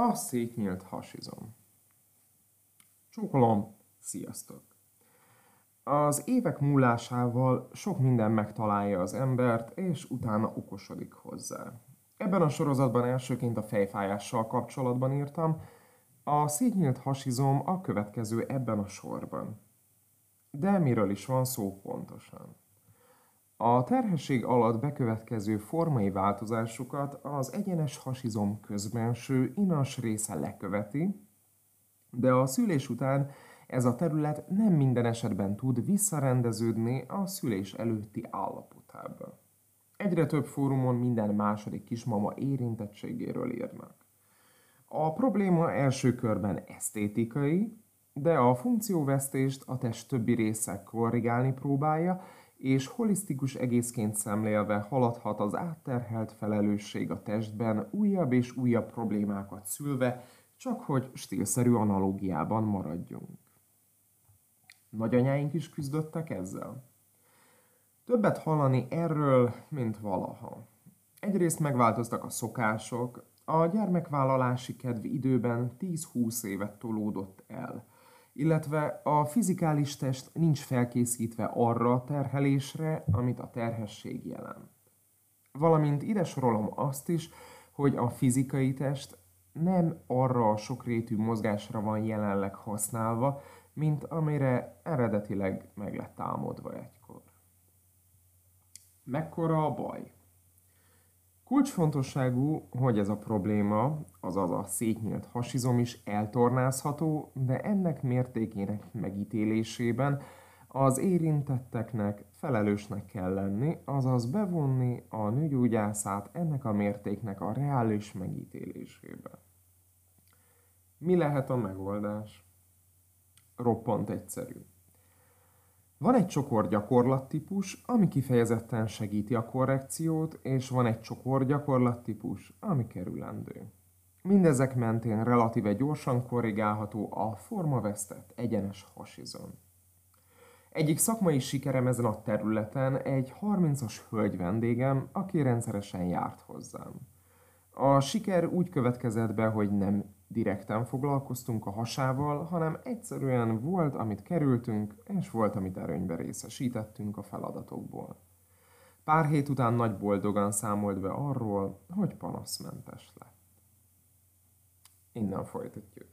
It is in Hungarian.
A szétnyílt hasizom. Csókolom, sziasztok! Az évek múlásával sok minden megtalálja az embert, és utána okosodik hozzá. Ebben a sorozatban elsőként a fejfájással kapcsolatban írtam, a szétnyílt hasizom a következő ebben a sorban. De miről is van szó pontosan? A terhesség alatt bekövetkező formai változásokat az egyenes hasizom közbenső inas része leköveti, de a szülés után ez a terület nem minden esetben tud visszarendeződni a szülés előtti állapotába. Egyre több fórumon minden második kismama érintettségéről írnak. A probléma első körben esztétikai, de a funkcióvesztést a test többi része korrigálni próbálja, és holisztikus egészként szemlélve haladhat az átterhelt felelősség a testben, újabb és újabb problémákat szülve, csak hogy stílszerű analógiában maradjunk. Nagyanyáink is küzdöttek ezzel? Többet hallani erről, mint valaha. Egyrészt megváltoztak a szokások, a gyermekvállalási kedv időben 10-20 évet tolódott el – illetve a fizikális test nincs felkészítve arra a terhelésre, amit a terhesség jelent. Valamint ide sorolom azt is, hogy a fizikai test nem arra a sokrétű mozgásra van jelenleg használva, mint amire eredetileg meg lett álmodva egykor. Mekkora a baj? Kulcsfontosságú, hogy ez a probléma, azaz a szétnyílt hasizom is eltornázható, de ennek mértékének megítélésében az érintetteknek felelősnek kell lenni, azaz bevonni a nőgyógyászát ennek a mértéknek a reális megítélésébe. Mi lehet a megoldás? Roppant egyszerű. Van egy csokor gyakorlattípus, ami kifejezetten segíti a korrekciót, és van egy csokor gyakorlattípus, ami kerülendő. Mindezek mentén relatíve gyorsan korrigálható a formavesztett egyenes hasizon. Egyik szakmai sikerem ezen a területen egy 30-as hölgy vendégem, aki rendszeresen járt hozzám. A siker úgy következett be, hogy nem direkten foglalkoztunk a hasával, hanem egyszerűen volt, amit kerültünk, és volt, amit erőnybe részesítettünk a feladatokból. Pár hét után nagy boldogan számolt be arról, hogy panaszmentes lett. Innen folytatjuk.